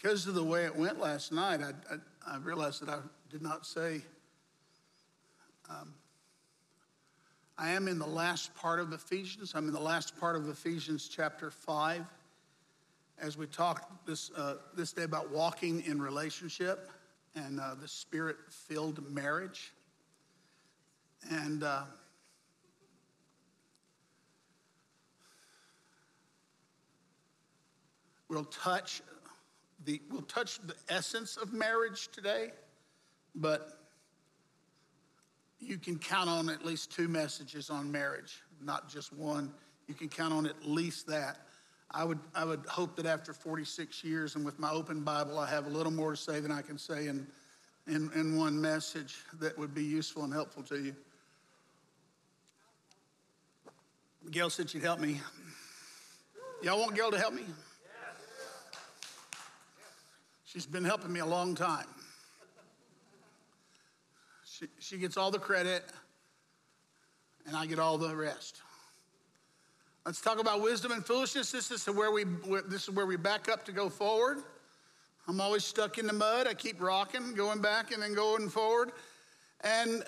because of the way it went last night, I, I, I realized that I did not say. Um, I am in the last part of Ephesians. I'm in the last part of Ephesians chapter 5 as we talk this, uh, this day about walking in relationship and uh, the spirit filled marriage. And uh, we'll touch the, we'll touch the essence of marriage today, but you can count on at least two messages on marriage, not just one. You can count on at least that. I would, I would hope that after 46 years and with my open Bible, I have a little more to say than I can say in, in, in one message that would be useful and helpful to you. Gail said she'd help me. Y'all want Gail to help me? She's been helping me a long time. She, she gets all the credit, and I get all the rest. Let's talk about wisdom and foolishness. This is where we this is where we back up to go forward. I'm always stuck in the mud. I keep rocking, going back and then going forward. And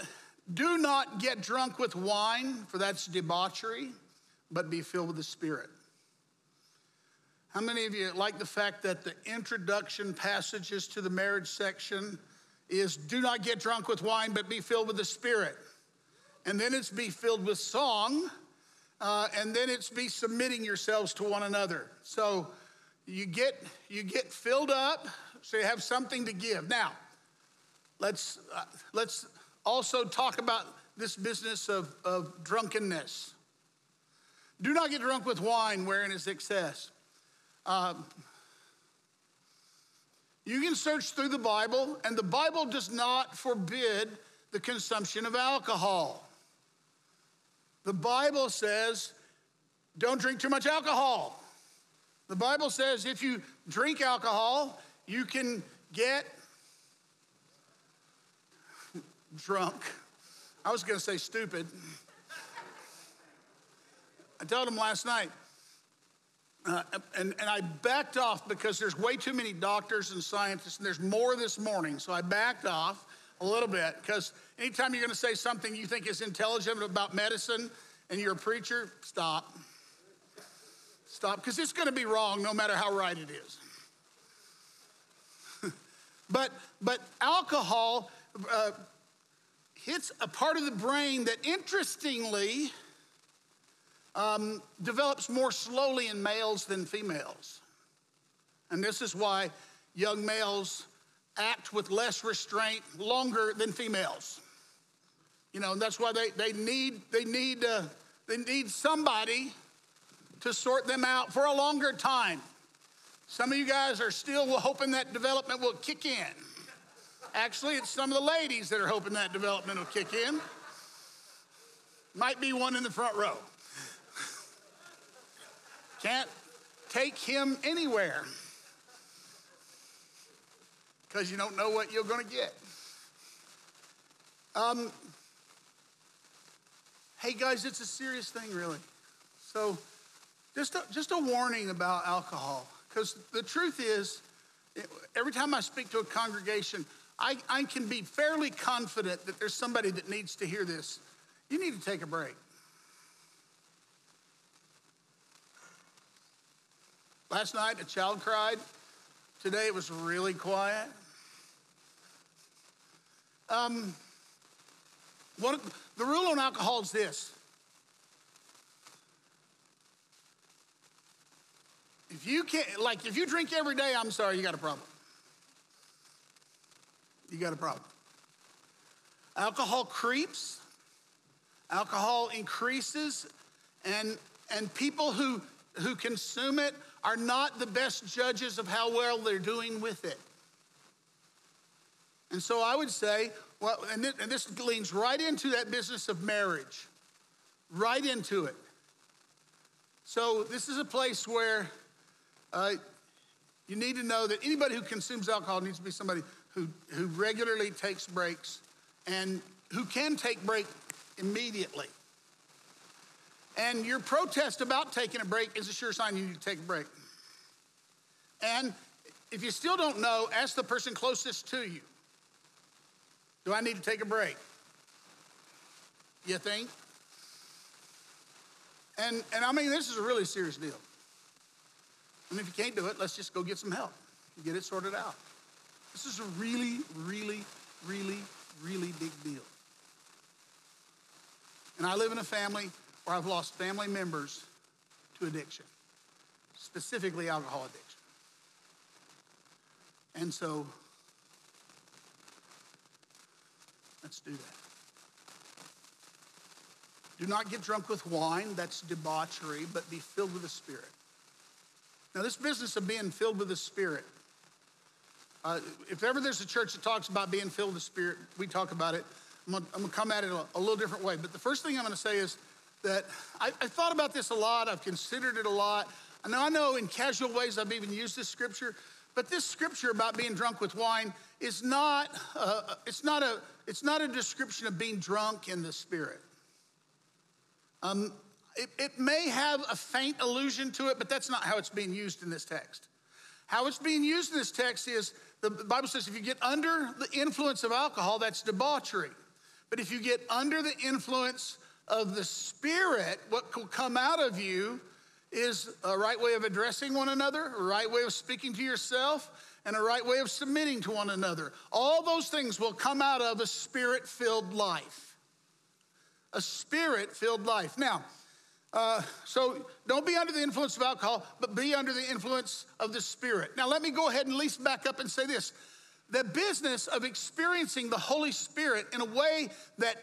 do not get drunk with wine, for that's debauchery, but be filled with the Spirit. How many of you like the fact that the introduction passages to the marriage section is do not get drunk with wine, but be filled with the Spirit? And then it's be filled with song, uh, and then it's be submitting yourselves to one another. So you get you get filled up, so you have something to give. Now, let's uh, let's also talk about this business of, of drunkenness. Do not get drunk with wine wherein is excess. Um, you can search through the Bible, and the Bible does not forbid the consumption of alcohol. The Bible says, don't drink too much alcohol. The Bible says if you drink alcohol, you can get drunk. I was going to say stupid. I told him last night, uh, and, and I backed off because there's way too many doctors and scientists, and there's more this morning. So I backed off a little bit because anytime you're going to say something you think is intelligent about medicine and you're a preacher, stop. Stop, because it's going to be wrong no matter how right it is. but, but alcohol uh, hits a part of the brain that interestingly um, develops more slowly in males than females. And this is why young males act with less restraint longer than females. You know, that's why they, they need, they, need, uh, they need somebody to sort them out for a longer time. Some of you guys are still hoping that development will kick in. Actually, it's some of the ladies that are hoping that development will kick in. Might be one in the front row. Can't take him anywhere because you don't know what you're going to get. Um, hey, guys, it's a serious thing, really. So, just a, just a warning about alcohol, because the truth is, every time I speak to a congregation, I, I can be fairly confident that there's somebody that needs to hear this. You need to take a break. Last night, a child cried. Today, it was really quiet. Um, one, the rule on alcohol is this if you can't, like, if you drink every day, I'm sorry, you got a problem. You got a problem. Alcohol creeps, alcohol increases, and, and people who, who consume it are not the best judges of how well they're doing with it. And so I would say, well, and this, and this leans right into that business of marriage, right into it. So this is a place where uh, you need to know that anybody who consumes alcohol needs to be somebody who, who regularly takes breaks and who can take break immediately. And your protest about taking a break is a sure sign you need to take a break. And if you still don't know, ask the person closest to you. Do I need to take a break? You think? And, and I mean, this is a really serious deal. And if you can't do it, let's just go get some help and get it sorted out. This is a really, really, really, really big deal. And I live in a family where I've lost family members to addiction, specifically alcohol addiction. And so, let's do that. Do not get drunk with wine, that's debauchery, but be filled with the Spirit. Now, this business of being filled with the Spirit, uh, if ever there's a church that talks about being filled with the Spirit, we talk about it. I'm gonna, I'm gonna come at it a, a, little different way. But the first thing I'm gonna say is that I, thought about this a lot, I've considered it a lot. And I know in casual ways I've even used this scripture, but this scripture about being drunk with wine is not, uh, it's not, a, it's not a description of being drunk in the Spirit. Um, it, it may have a faint allusion to it, but that's not how it's being used in this text. How it's being used in this text is the Bible says if you get under the influence of alcohol, that's debauchery. But if you get under the influence of the Spirit, what will come out of you is a right way of addressing one another, a right way of speaking to yourself, and a right way of submitting to one another. All those things will come out of a spirit filled life a spirit filled life. Now, uh, so don't be under the influence of alcohol, but be under the influence of the Spirit. Now, let me go ahead and at least back up and say this. The business of experiencing the Holy Spirit in a way that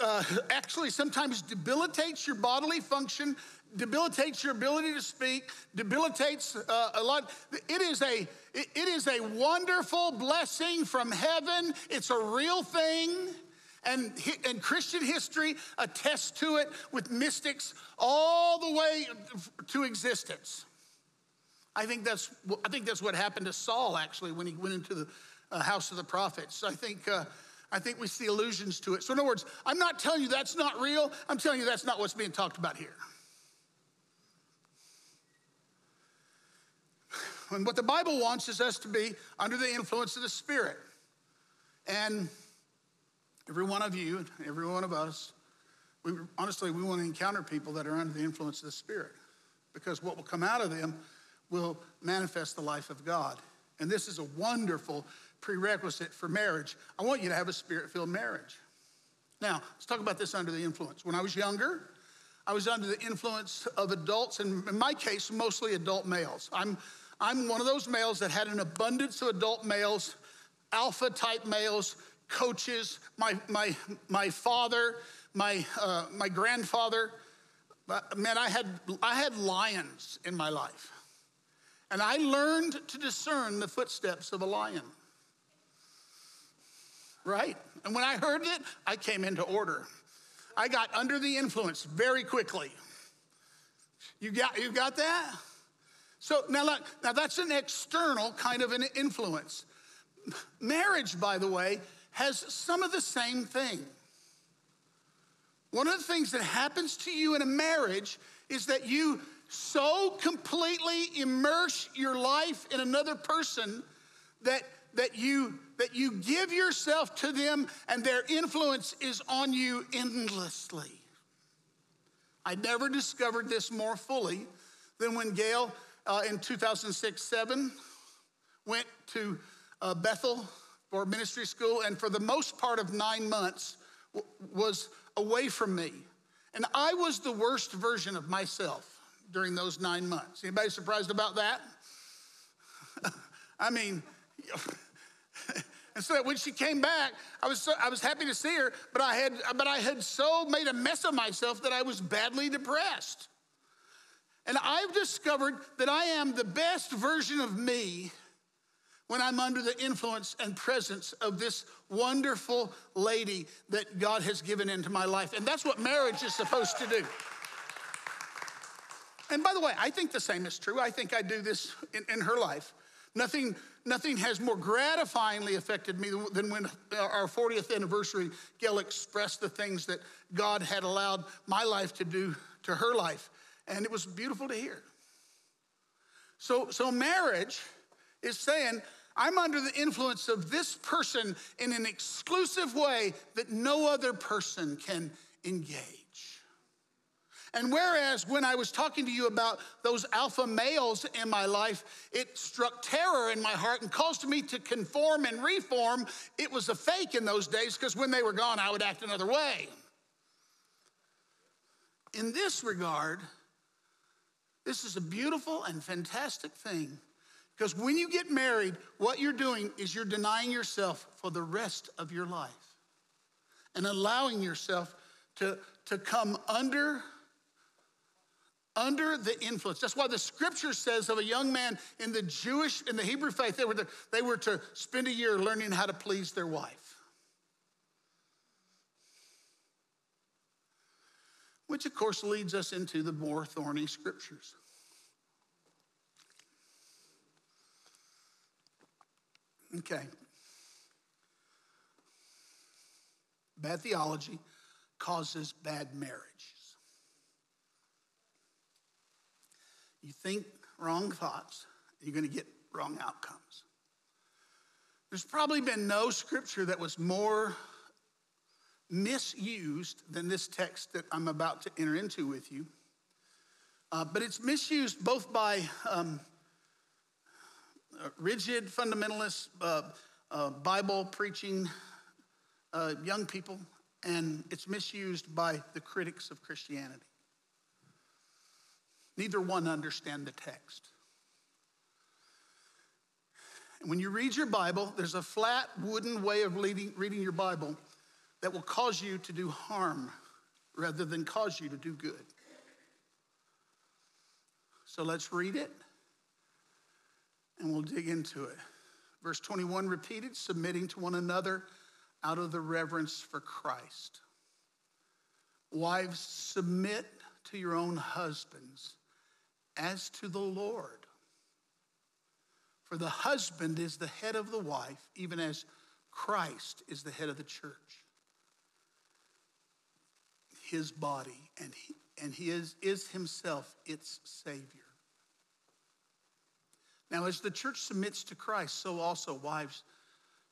uh, actually sometimes debilitates your bodily function, debilitates your ability to speak, debilitates uh, a lot. It is a it is a wonderful blessing from heaven. It's a real thing. And, and Christian history attests to it with mystics all the way to existence. I think that's, I think that's what happened to Saul actually when he went into the uh, house of the prophets. I think, uh, I think we see allusions to it. So, in other words, I'm not telling you that's not real, I'm telling you that's not what's being talked about here. And what the Bible wants is us to be under the influence of the Spirit. And Every one of you, every one of us, we, honestly, we want to encounter people that are under the influence of the Spirit because what will come out of them will manifest the life of God. And this is a wonderful prerequisite for marriage. I want you to have a spirit filled marriage. Now, let's talk about this under the influence. When I was younger, I was under the influence of adults, and in my case, mostly adult males. I'm, I'm one of those males that had an abundance of adult males, alpha type males coaches, my, my, my father, my, uh, my grandfather. Man, I had, I had lions in my life. And I learned to discern the footsteps of a lion. Right? And when I heard it, I came into order. I got under the influence very quickly. You got, you got that? So now, look, now that's an external kind of an influence. Marriage, by the way, has some of the same thing. One of the things that happens to you in a marriage is that you so completely immerse your life in another person that, that, you, that you give yourself to them and their influence is on you endlessly. I never discovered this more fully than when Gail uh, in 2006 7 went to uh, Bethel for ministry school, and for the most part of nine months was away from me. And I was the worst version of myself during those nine months. Anybody surprised about that? I mean, and so when she came back, I was so, I was happy to see her, but I had but I had so made a mess of myself that I was badly depressed. And I've discovered that I am the best version of me when I'm under the influence and presence of this wonderful lady that God has given into my life. And that's what marriage is supposed to do. And by the way, I think the same is true. I think I do this in, in her life. Nothing, nothing has more gratifyingly affected me than when our 40th anniversary, Gail expressed the things that God had allowed my life to do to her life. And it was beautiful to hear. So, so marriage is saying, I'm under the influence of this person in an exclusive way that no other person can engage. And whereas when I was talking to you about those alpha males in my life, it struck terror in my heart and caused me to conform and reform, it was a fake in those days because when they were gone, I would act another way. In this regard, this is a beautiful and fantastic thing because when you get married, what you're doing is you're denying yourself for the rest of your life and allowing yourself to, to come under under the influence. That's why the scripture says of a young man in the Jewish, in the Hebrew faith, they were to, they were to spend a year learning how to please their wife. Which, of course, leads us into the more thorny scriptures. Okay. Bad theology causes bad marriage. You think wrong thoughts, you're going to get wrong outcomes. There's probably been no scripture that was more misused than this text that I'm about to enter into with you. Uh, but it's misused both by um, uh, rigid fundamentalist uh, uh, Bible preaching uh, young people, and it's misused by the critics of Christianity. Neither one understand the text. And when you read your Bible, there's a flat wooden way of reading, reading your Bible that will cause you to do harm rather than cause you to do good. So let's read it and we'll dig into it. Verse 21 repeated, submitting to one another out of the reverence for Christ. Wives, submit to your own husbands as to the Lord. For the husband is the head of the wife, even as Christ is the head of the church, his body, and he, and he is, is himself its Savior. Now, as the church submits to Christ, so also wives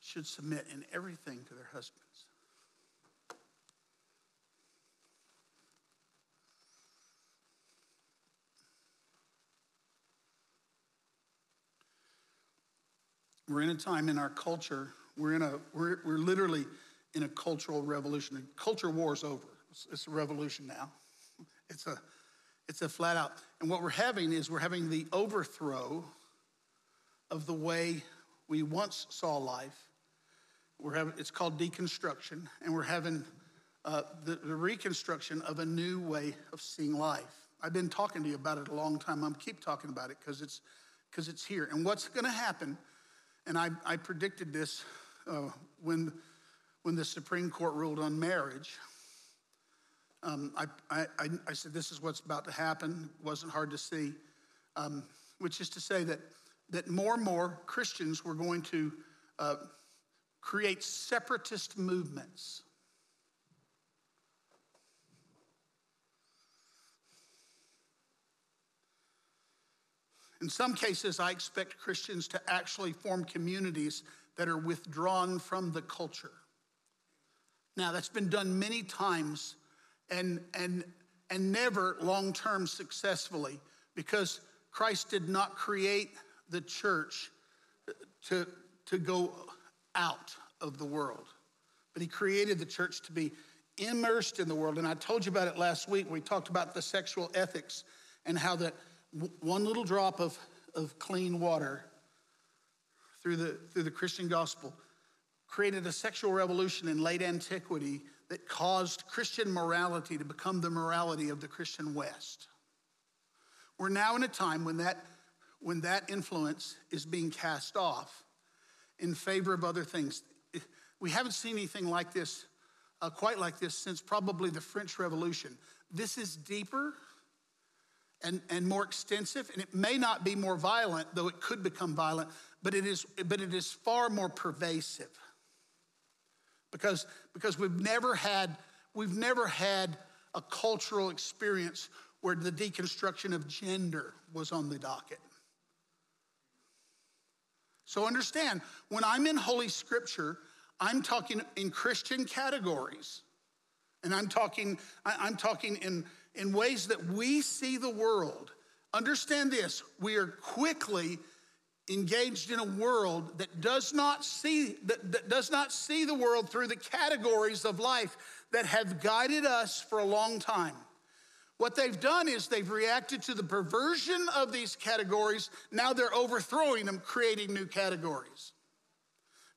should submit in everything to their husbands. We're in a time in our culture, we're, in a, we're, we're literally in a cultural revolution. Culture war is over. It's, it's a revolution now. It's a, it's a flat out. And what we're having is we're having the overthrow of the way we once saw life. We're having, it's called deconstruction, and we're having uh, the, the reconstruction of a new way of seeing life. I've been talking to you about it a long time. I'm keep talking about it because it's because it's here. And what's going to happen and I, I predicted this uh, when, when the Supreme Court ruled on marriage. Um, I, I, I, said, This is what's about to happen. It wasn't hard to see, um, which is to say that, that more and more Christians were going to uh, create separatist movements. In some cases, I expect Christians to actually form communities that are withdrawn from the culture. Now, that's been done many times and, and, and never long term successfully because Christ did not create the church to, to go out of the world, but He created the church to be immersed in the world. And I told you about it last week. We talked about the sexual ethics and how that one little drop of, of clean water through the, through the Christian gospel created a sexual revolution in late antiquity that caused Christian morality to become the morality of the Christian West. We're now in a time when that, when that influence is being cast off in favor of other things. We haven't seen anything like this, uh, quite like this, since probably the French Revolution. This is deeper and, and more extensive, and it may not be more violent, though it could become violent, but it is, but it is far more pervasive. Because, because we've never had, we've never had a cultural experience where the deconstruction of gender was on the docket. So understand, when I'm in Holy Scripture, I'm talking in Christian categories. And I'm talking, I'm talking in, in ways that we see the world. Understand this we are quickly engaged in a world that does not see that, that, does not see the world through the categories of life that have guided us for a long time what they've done is they've reacted to the perversion of these categories. Now they're overthrowing them, creating new categories.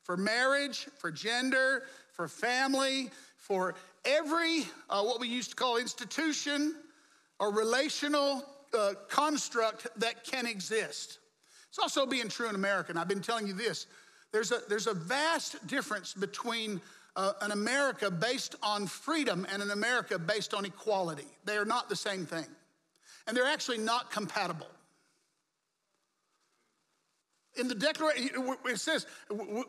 For marriage, for gender, for family, for every, uh, what we used to call institution or relational uh, construct that can exist. It's also being true in America. And I've been telling you this there's a, there's a vast difference between uh, an America based on freedom and an America based on equality. They are not the same thing. And they're actually not compatible. In the Declaration, it says,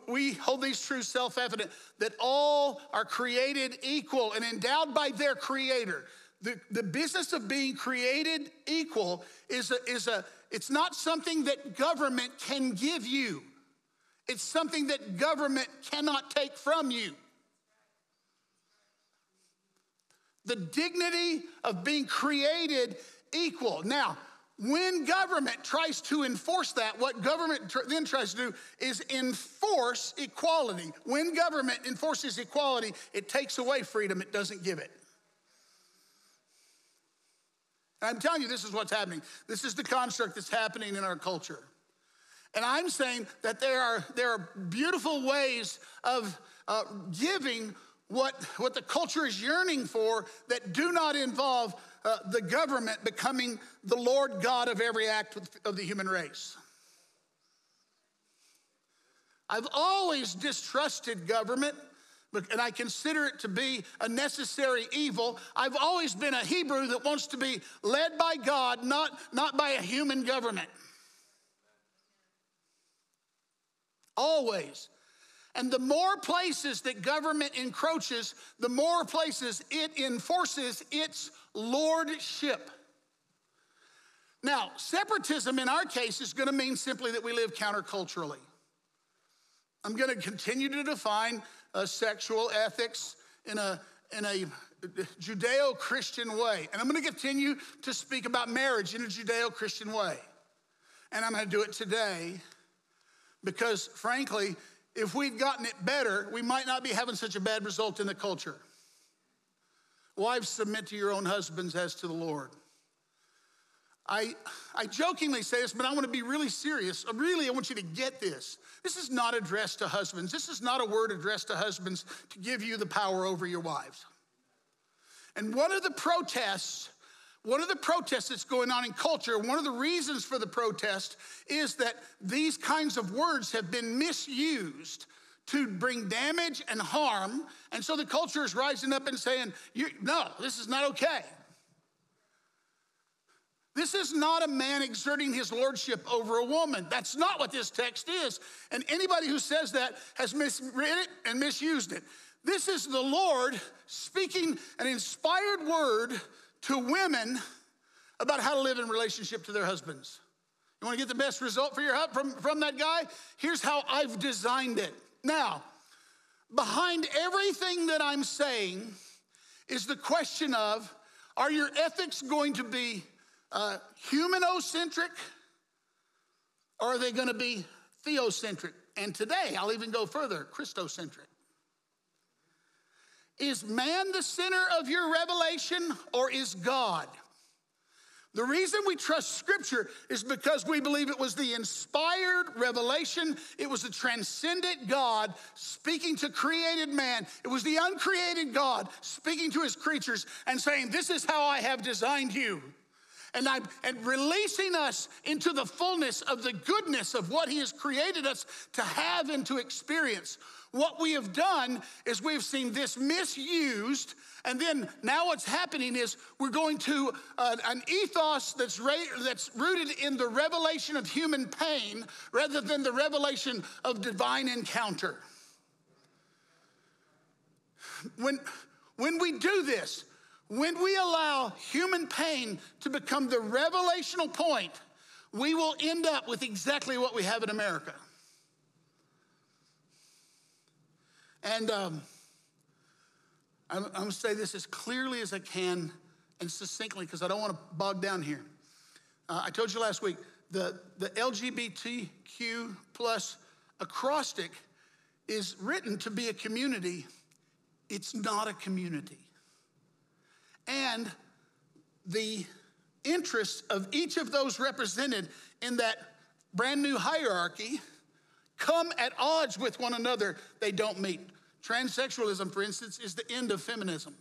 we hold these truths self evident that all are created equal and endowed by their Creator. The, the business of being created equal is a, is a, it's not something that government can give you. It's something that government cannot take from you. the dignity of being created equal. Now, when government tries to enforce that, what government tr- then tries to do is enforce equality. When government enforces equality, it takes away freedom, it doesn't give it. And I'm telling you, this is what's happening. This is the construct that's happening in our culture. And I'm saying that there are, there are beautiful ways of uh, giving what, what the culture is yearning for that do not involve uh, the government becoming the Lord God of every act of the human race. I've always distrusted government, and I consider it to be a necessary evil. I've always been a Hebrew that wants to be led by God, not, not by a human government. Always. And the more places that government encroaches, the more places it enforces its lordship. Now, separatism in our case is going to mean simply that we live counterculturally. I'm going to continue to define uh, sexual ethics in a, in a Judeo Christian way. And I'm going to continue to speak about marriage in a Judeo Christian way. And I'm going to do it today because, frankly, if we'd gotten it better, we might not be having such a bad result in the culture. Wives, submit to your own husbands as to the Lord. I, I jokingly say this, but I want to be really serious. Uh, really, I want you to get this. This is not addressed to husbands. This is not a word addressed to husbands to give you the power over your wives. And one of the protests one of the protests that's going on in culture, one of the reasons for the protest is that these kinds of words have been misused to bring damage and harm. And so the culture is rising up and saying, no, this is not okay. This is not a man exerting his lordship over a woman. That's not what this text is. And anybody who says that has misread it and misused it. This is the Lord speaking an inspired word to women about how to live in relationship to their husbands. You want to get the best result for your from, from that guy? Here's how I've designed it. Now, behind everything that I'm saying is the question of are your ethics going to be uh, humanocentric or are they going to be theocentric? And today, I'll even go further Christocentric. Is man the center of your revelation or is God? The reason we trust Scripture is because we believe it was the inspired revelation. It was the transcendent God speaking to created man. It was the uncreated God speaking to his creatures and saying, This is how I have designed you. And, I'm, and releasing us into the fullness of the goodness of what he has created us to have and to experience. What we have done is we've seen this misused, and then now what's happening is we're going to uh, an ethos that's, ra- that's rooted in the revelation of human pain rather than the revelation of divine encounter. When, when we do this, when we allow human pain to become the revelational point, we will end up with exactly what we have in America. And um, I'm, I'm going to say this as clearly as I can and succinctly because I don't want to bog down here. Uh, I told you last week the, the LGBTQ plus acrostic is written to be a community. It's not a community. And the interests of each of those represented in that brand new hierarchy come at odds with one another. They don't meet. Transsexualism, for instance, is the end of feminism.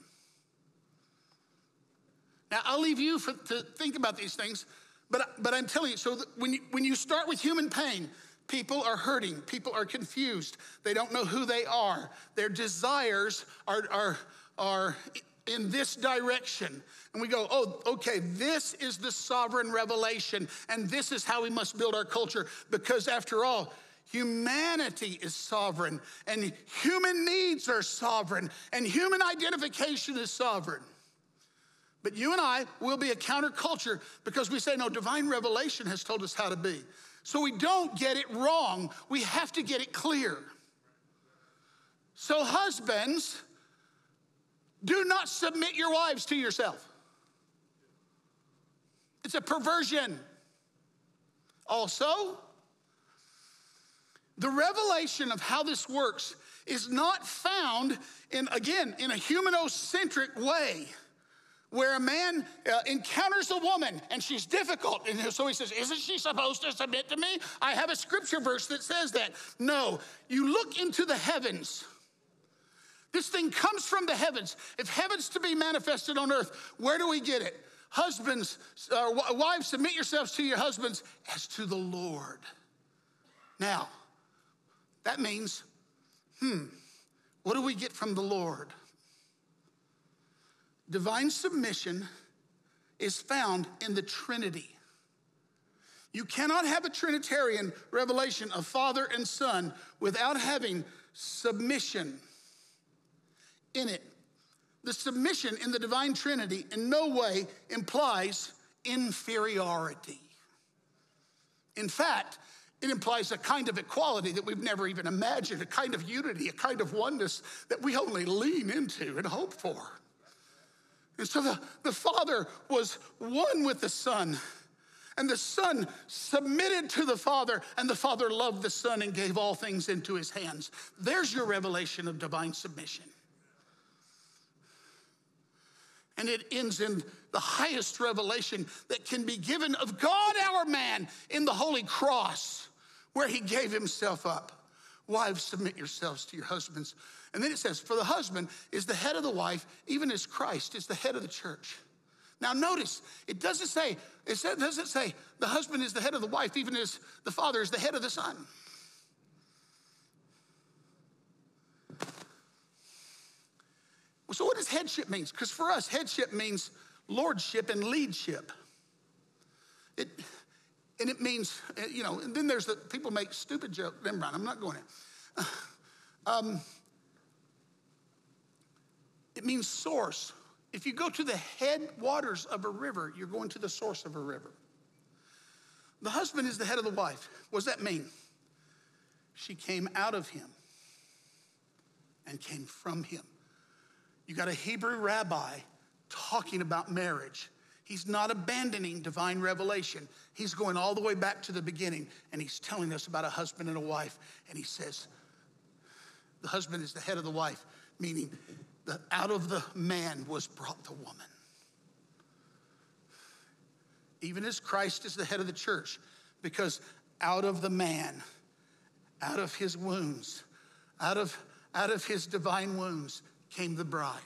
Now, I'll leave you for, to think about these things, but, but I'm telling you, so when you, when you start with human pain, people are hurting, people are confused, they don't know who they are, their desires are, are, are in this direction. And we go, oh, okay, this is the sovereign revelation, and this is how we must build our culture, because after all, Humanity is sovereign, and human needs are sovereign, and human identification is sovereign. But you and I will be a counterculture because we say, no, divine revelation has told us how to be. So we don't get it wrong, we have to get it clear. So, husbands, do not submit your wives to yourself. It's a perversion. Also, the revelation of how this works is not found in, again, in a humanocentric way where a man uh, encounters a woman and she's difficult. And so he says, Isn't she supposed to submit to me? I have a scripture verse that says that. No, you look into the heavens. This thing comes from the heavens. If heaven's to be manifested on earth, where do we get it? Husbands, uh, wives, submit yourselves to your husbands as to the Lord. Now, that means, hmm, what do we get from the Lord? Divine submission is found in the Trinity. You cannot have a Trinitarian revelation of Father and Son without having submission in it. The submission in the divine Trinity in no way implies inferiority. In fact, it implies a kind of equality that we've never even imagined, a kind of unity, a kind of oneness that we only lean into and hope for. And so the, the Father was one with the Son. And the Son submitted to the Father, and the Father loved the Son and gave all things into his hands. There's your revelation of divine submission. And it ends in the highest revelation that can be given of God, our man, in the Holy Cross where he gave himself up. Wives, submit yourselves to your husbands. And then it says, For the husband is the head of the wife, even as Christ is the head of the church. Now, notice, it doesn't say, it doesn't say the husband is the head of the wife, even as the father is the head of the son. So, what does headship mean? Because for us, headship means lordship and leadship. It, and it means, uh, you know, and then there's the people make stupid jokes. Never mind, I'm not going in. Um, it means source. If you go to the headwaters of a river, you're going to the source of a river. The husband is the head of the wife. What does that mean? She came out of him and came from him. You got a Hebrew rabbi talking about marriage He's not abandoning divine revelation. He's going all the way back to the beginning and he's telling us about a husband and a wife. And he says, the husband is the head of the wife, meaning that out of the man was brought the woman. Even as Christ is the head of the church, because out of the man, out of his wounds, out of, out of his divine wounds came the bride.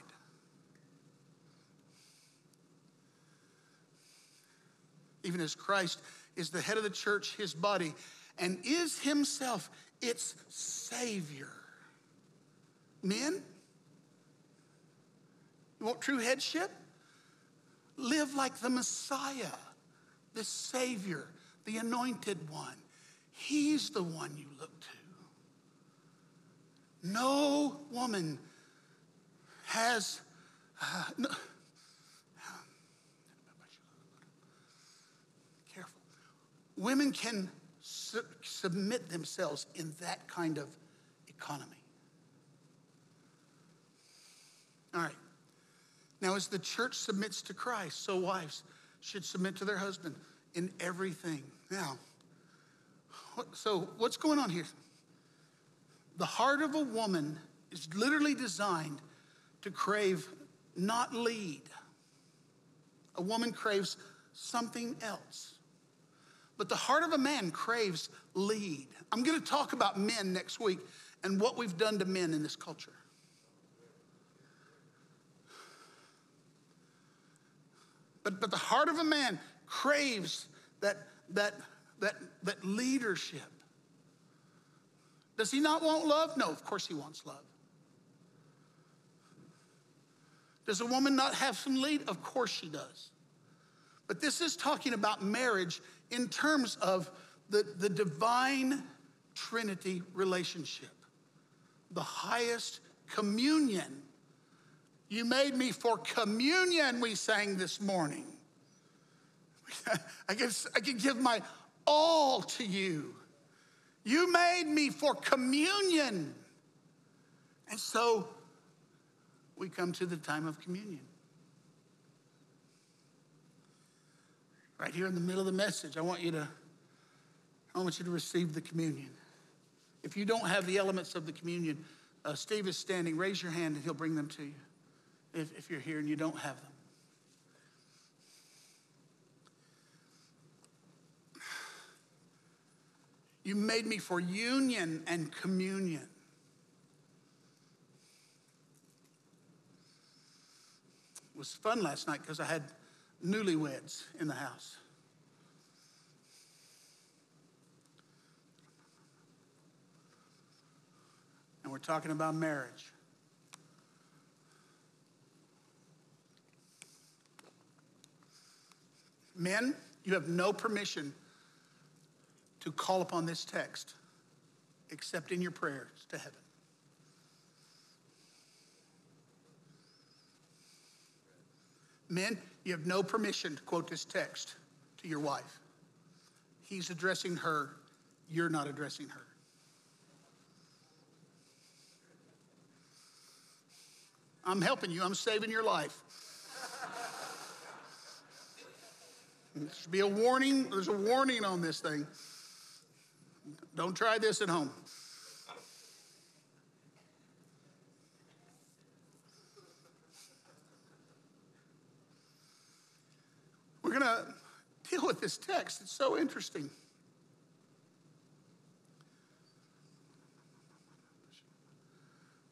even as Christ is the head of the church, his body, and is himself its Savior. Men, you want true headship? Live like the Messiah, the Savior, the anointed one. He's the one you look to. No woman has. Uh, no, Women can su- submit themselves in that kind of economy. All right. Now, as the church submits to Christ, so wives should submit to their husband in everything. Now, so what's going on here? The heart of a woman is literally designed to crave not lead. A woman craves something else. But the heart of a man craves lead. I'm going to talk about men next week and what we've done to men in this culture. But, but the heart of a man craves that, that, that, that leadership. Does he not want love? No, of course he wants love. Does a woman not have some lead? Of course she does. But this is talking about marriage in terms of the, the divine Trinity relationship, the highest communion. You made me for communion, we sang this morning. I can, I can give my all to you. You made me for communion. And so we come to the time of communion. Right here in the middle of the message, I want you to I want you to receive the communion. If you don't have the elements of the communion, uh, Steve is standing. Raise your hand and he'll bring them to you if, if you're here and you don't have them. You made me for union and communion. Was fun last night because I had newlyweds in the house. And we're talking about marriage. Men, you have no permission to call upon this text except in your prayers to heaven. Men, you have no permission to quote this text to your wife. He's addressing her, you're not addressing her. I'm helping you, I'm saving your life. There should be a warning, there's a warning on this thing. Don't try this at home. We're going to deal with this text. It's so interesting.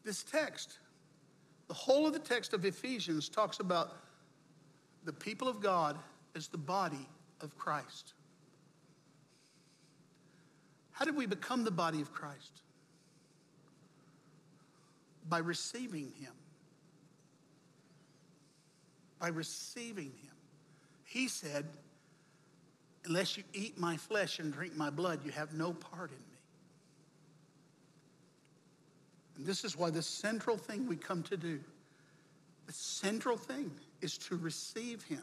This text, the whole of the text of Ephesians talks about the people of God as the body of Christ. How did we become the body of Christ? By receiving Him. By receiving Him. He said, Unless you eat my flesh and drink my blood, you have no part in me. And this is why the central thing we come to do, the central thing is to receive Him.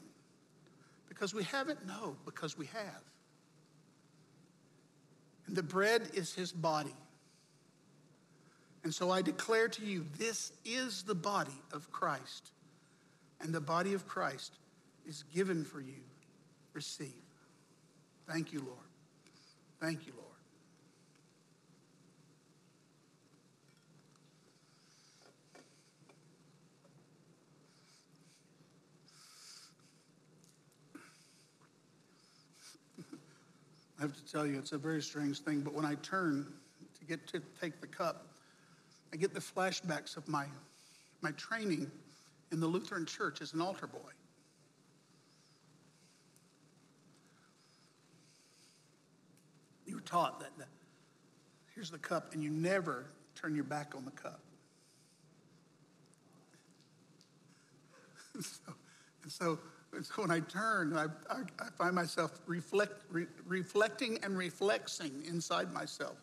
Because we haven't? No, because we have. And the bread is his body. And so I declare to you, this is the body of Christ. And the body of Christ is given for you. Receive. Thank you, Lord. Thank you, Lord. I have to tell you, it's a very strange thing, but when I turn to get to take the cup, I get the flashbacks of my, my training in the Lutheran church as an altar boy. You were taught that the, here's the cup, and you never turn your back on the cup. and so, and so so when I turn, I, I, I find myself reflect, re, reflecting and reflexing inside myself.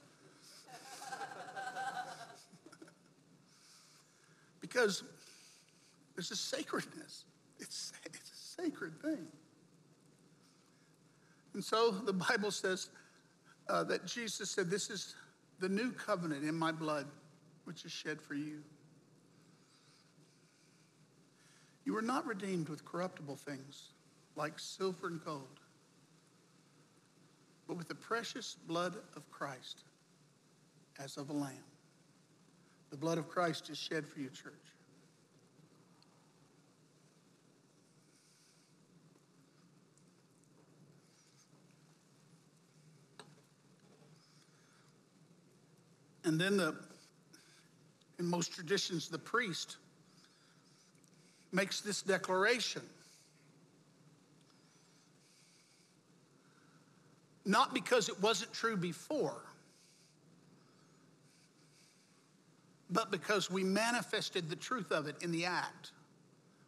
because there's a sacredness. It's, it's a sacred thing. And so the Bible says uh, that Jesus said, This is the new covenant in my blood, which is shed for you. You were not redeemed with corruptible things like silver and gold, but with the precious blood of Christ as of a lamb. The blood of Christ is shed for you, church. And then the in most traditions, the priest makes this declaration. Not because it wasn't true before, but because we manifested the truth of it in the act.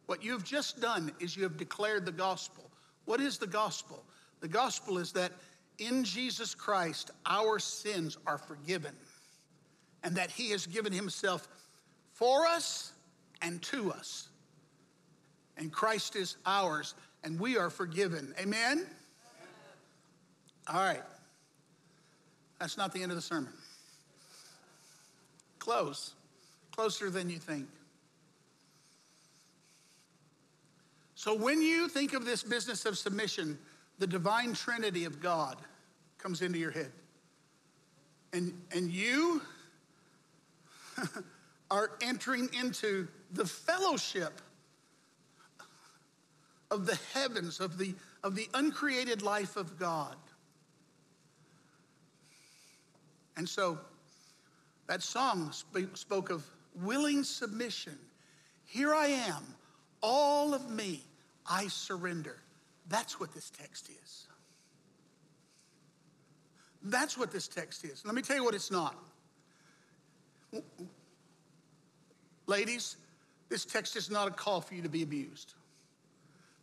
What you have just done is you have declared the gospel. What is the gospel? The gospel is that in Jesus Christ, our sins are forgiven, and that He has given Himself for us and to us and Christ is ours, and we are forgiven. Amen? All right. That's not the end of the sermon. Close, closer than you think. So, when you think of this business of submission, the divine trinity of God comes into your head. And, and you are entering into the fellowship of the heavens, of the, of the uncreated life of God. And so that song spoke of willing submission. Here I am, all of me, I surrender. That's what this text is. That's what this text is. Let me tell you what it's not. Ladies, this text is not a call for you to be abused.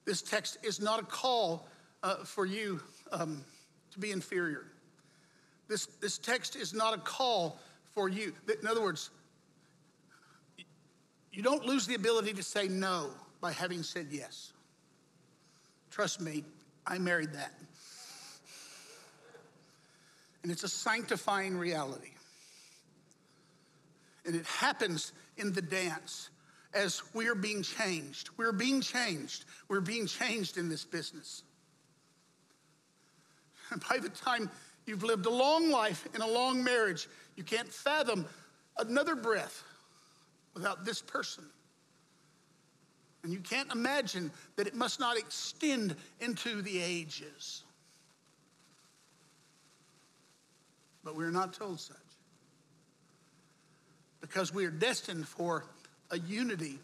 This text is not a call uh, for you um, to be inferior. This, this text is not a call for you. In other words, you don't lose the ability to say no by having said yes. Trust me, I married that. And it's a sanctifying reality. And it happens in the dance as we are being changed. We're being changed. We're being changed in this business. And by the time you've lived a long life in a long marriage, you can't fathom another breath without this person. And you can't imagine that it must not extend into the ages. But we're not told such. Because we are destined for a unity.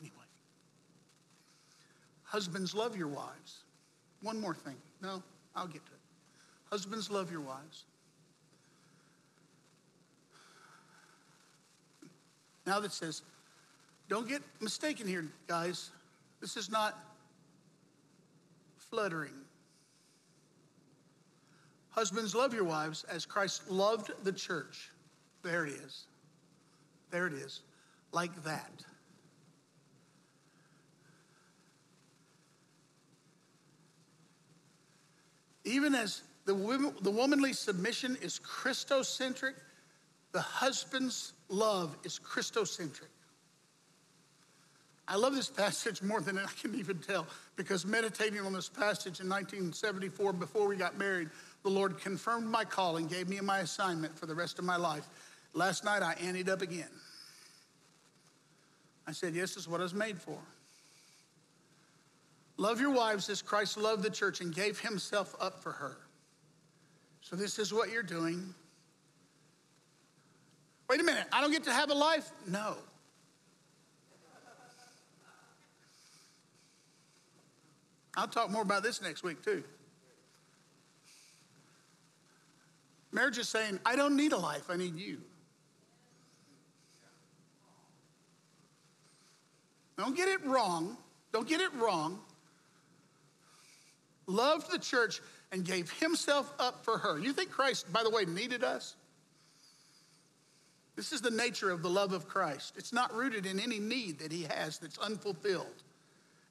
Anyway, husbands, love your wives. One more thing. No, I'll get to it. Husbands, love your wives. Now that says, don't get mistaken here, guys. This is not fluttering. Husbands, love your wives as Christ loved the church. There it is. There it is. Like that. Even as the, women, the womanly submission is Christocentric, the husband's love is Christocentric. I love this passage more than I can even tell because meditating on this passage in 1974 before we got married, the Lord confirmed my calling, gave me my assignment for the rest of my life. Last night I anteed up again. I said, Yes, this is what I was made for. Love your wives as Christ loved the church and gave himself up for her. So, this is what you're doing. Wait a minute, I don't get to have a life? No. I'll talk more about this next week, too. Marriage is saying, I don't need a life, I need you. Don't get it wrong. Don't get it wrong. Loved the church and gave himself up for her. You think Christ, by the way, needed us? This is the nature of the love of Christ. It's not rooted in any need that he has that's unfulfilled.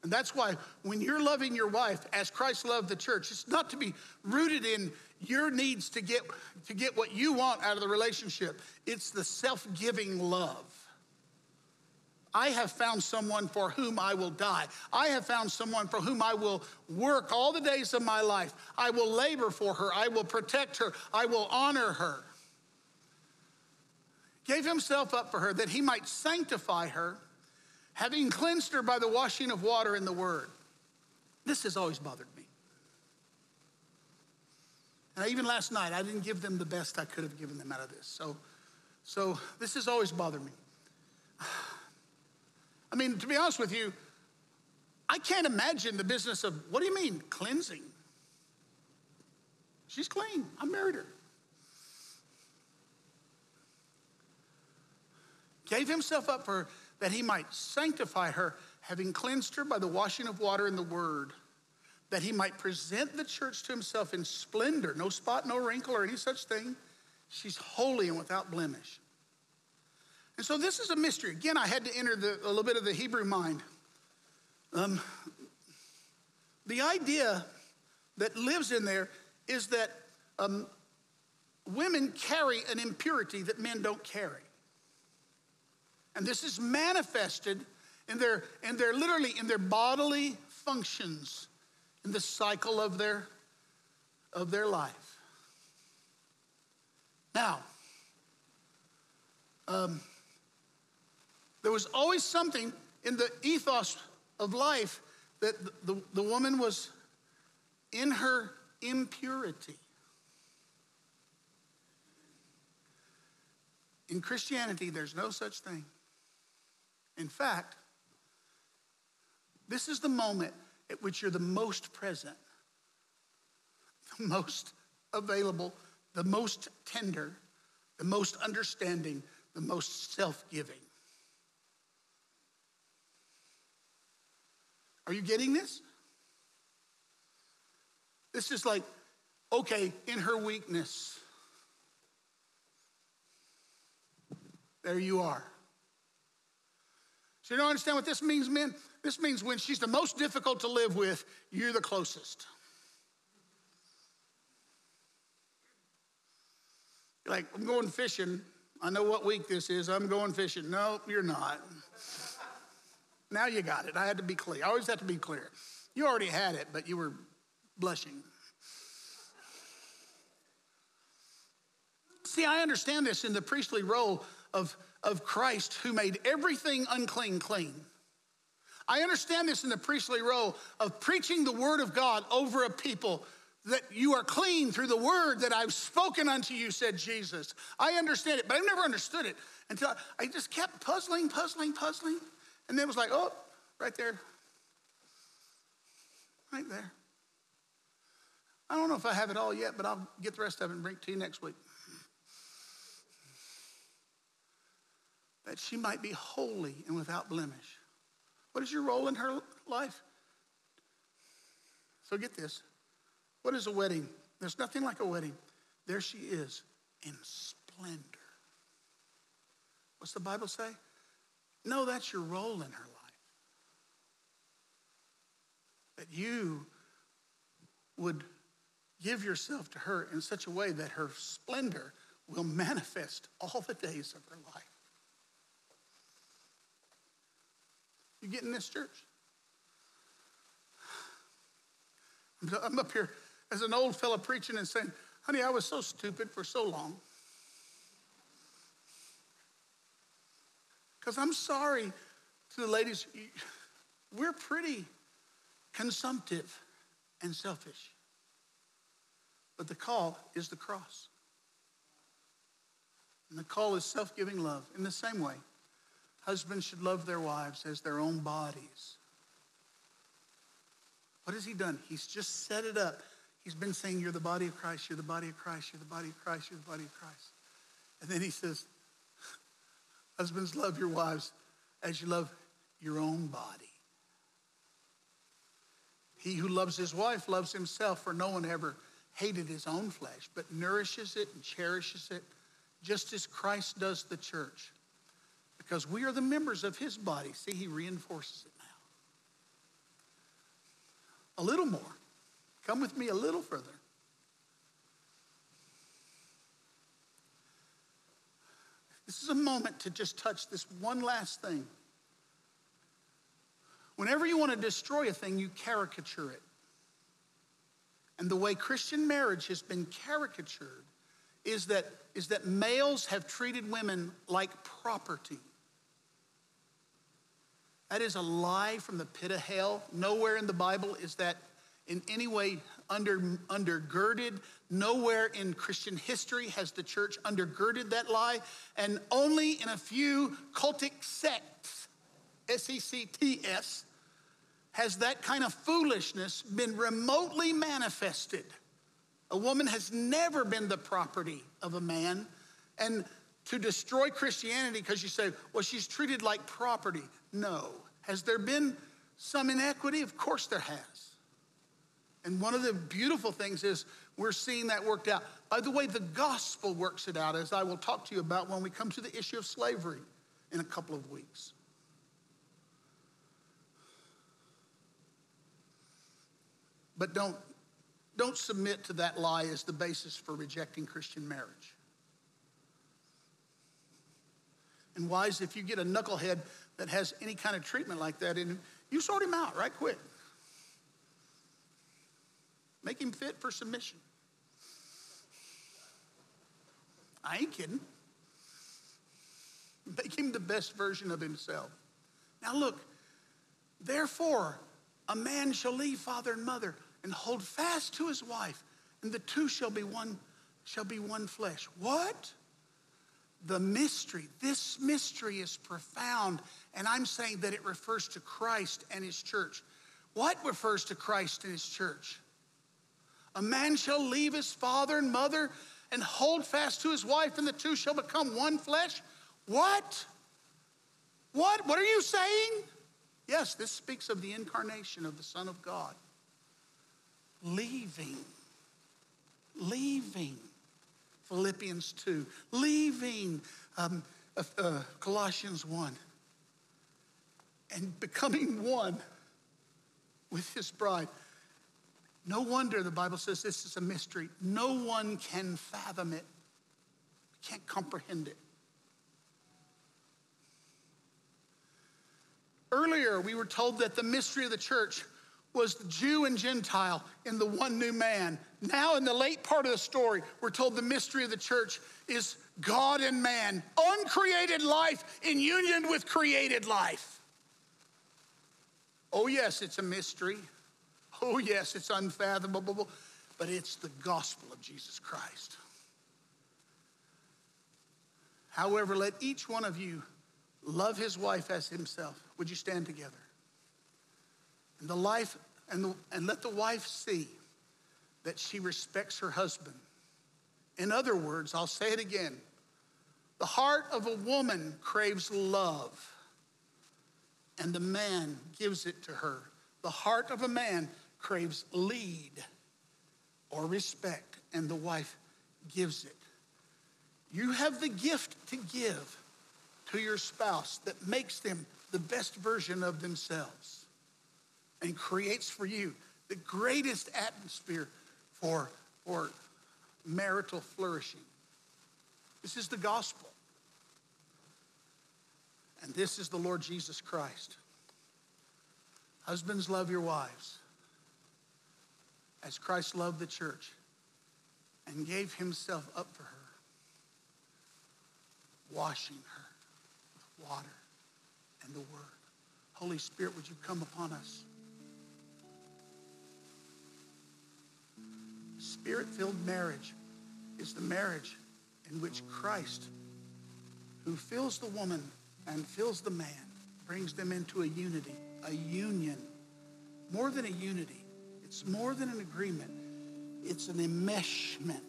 And that's why when you're loving your wife as Christ loved the church, it's not to be rooted in your needs to get, to get what you want out of the relationship. It's the self giving love. I have found someone for whom I will die. I have found someone for whom I will work all the days of my life. I will labor for her. I will protect her. I will honor her. Gave himself up for her that he might sanctify her, having cleansed her by the washing of water in the word. This has always bothered me. And I, even last night, I didn't give them the best I could have given them out of this. So, so this has always bothered me. I mean, to be honest with you, I can't imagine the business of what do you mean, cleansing? She's clean. I married her. Gave himself up for her that he might sanctify her, having cleansed her by the washing of water in the word, that he might present the church to himself in splendor, no spot, no wrinkle, or any such thing. She's holy and without blemish. And so this is a mystery. Again, I had to enter the, a little bit of the Hebrew mind. Um, the idea that lives in there is that um, women carry an impurity that men don't carry. And this is manifested in their, in their literally in their bodily functions in the cycle of their, of their life. Now, um, there was always something in the ethos of life that the, the, the woman was in her impurity. In Christianity, there's no such thing. In fact, this is the moment at which you're the most present, the most available, the most tender, the most understanding, the most self giving. Are you getting this? This is like, okay, in her weakness, there you are. So you don't understand what this means, men? This means when she's the most difficult to live with, you're the closest. Like, I'm going fishing. I know what week this is. I'm going fishing. No, you're not. Now you got it. I had to be clear. I always have to be clear. You already had it, but you were blushing. See, I understand this in the priestly role of, of Christ who made everything unclean clean. I understand this in the priestly role of preaching the word of God over a people that you are clean through the word that I've spoken unto you, said Jesus. I understand it, but I've never understood it until I just kept puzzling, puzzling, puzzling. And then it was like, oh, right there. Right there. I don't know if I have it all yet, but I'll get the rest of it and bring it to you next week. That she might be holy and without blemish. What is your role in her life? So get this. What is a wedding? There's nothing like a wedding. There she is in splendor. What's the Bible say? No, that's your role in her life. That you would give yourself to her in such a way that her splendor will manifest all the days of her life. You get in this church? I'm up here as an old fellow preaching and saying, honey, I was so stupid for so long. Because I'm sorry to the ladies, we're pretty consumptive and selfish. But the call is the cross. And the call is self giving love. In the same way, husbands should love their wives as their own bodies. What has he done? He's just set it up. He's been saying, You're the body of Christ, you're the body of Christ, you're the body of Christ, you're the body of Christ. And then he says, Husbands, love your wives as you love your own body. He who loves his wife loves himself, for no one ever hated his own flesh, but nourishes it and cherishes it, just as Christ does the church. Because we are the members of his body. See, he reinforces it now. A little more. Come with me a little further. This is a moment to just touch this one last thing. Whenever you want to destroy a thing, you caricature it. And the way Christian marriage has been caricatured is that, is that males have treated women like property. That is a lie from the pit of hell. Nowhere in the Bible is that in any way under, undergirded. Nowhere in Christian history has the church undergirded that lie. And only in a few cultic sects, S E C T S, has that kind of foolishness been remotely manifested. A woman has never been the property of a man. And to destroy Christianity because you say, well, she's treated like property. No. Has there been some inequity? Of course there has. And one of the beautiful things is we're seeing that worked out. By the way, the gospel works it out, as I will talk to you about when we come to the issue of slavery in a couple of weeks. But don't, don't submit to that lie as the basis for rejecting Christian marriage. And wise, if you get a knucklehead that has any kind of treatment like that, and you sort him out right quick. Make him fit for submission. I ain't kidding. Make him the best version of himself. Now, look, therefore, a man shall leave father and mother and hold fast to his wife, and the two shall be one, shall be one flesh. What? The mystery. This mystery is profound, and I'm saying that it refers to Christ and his church. What refers to Christ and his church? A man shall leave his father and mother and hold fast to his wife, and the two shall become one flesh. What? What? What are you saying? Yes, this speaks of the incarnation of the Son of God. Leaving. Leaving Philippians 2, leaving um, uh, uh, Colossians 1, and becoming one with his bride. No wonder the Bible says this is a mystery. No one can fathom it, can't comprehend it. Earlier, we were told that the mystery of the church was the Jew and Gentile in the one new man. Now, in the late part of the story, we're told the mystery of the church is God and man, uncreated life in union with created life. Oh, yes, it's a mystery. Oh, yes, it's unfathomable, but it's the gospel of Jesus Christ. However, let each one of you love his wife as himself. Would you stand together? And the life and, the, and let the wife see that she respects her husband. In other words, I'll say it again. The heart of a woman craves love, and the man gives it to her. The heart of a man craves lead or respect, and the wife gives it. You have the gift to give to your spouse that makes them the best version of themselves and creates for you the greatest atmosphere for, for marital flourishing. This is the gospel. And this is the Lord Jesus Christ. Husbands, love your wives as Christ loved the church and gave himself up for her, washing her with water and the word. Holy Spirit, would you come upon us? Spirit filled marriage is the marriage in which Christ, who fills the woman and fills the man, brings them into a unity, a union. More than a unity, it's more than an agreement, it's an enmeshment.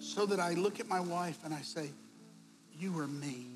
So that I look at my wife and I say, You are me.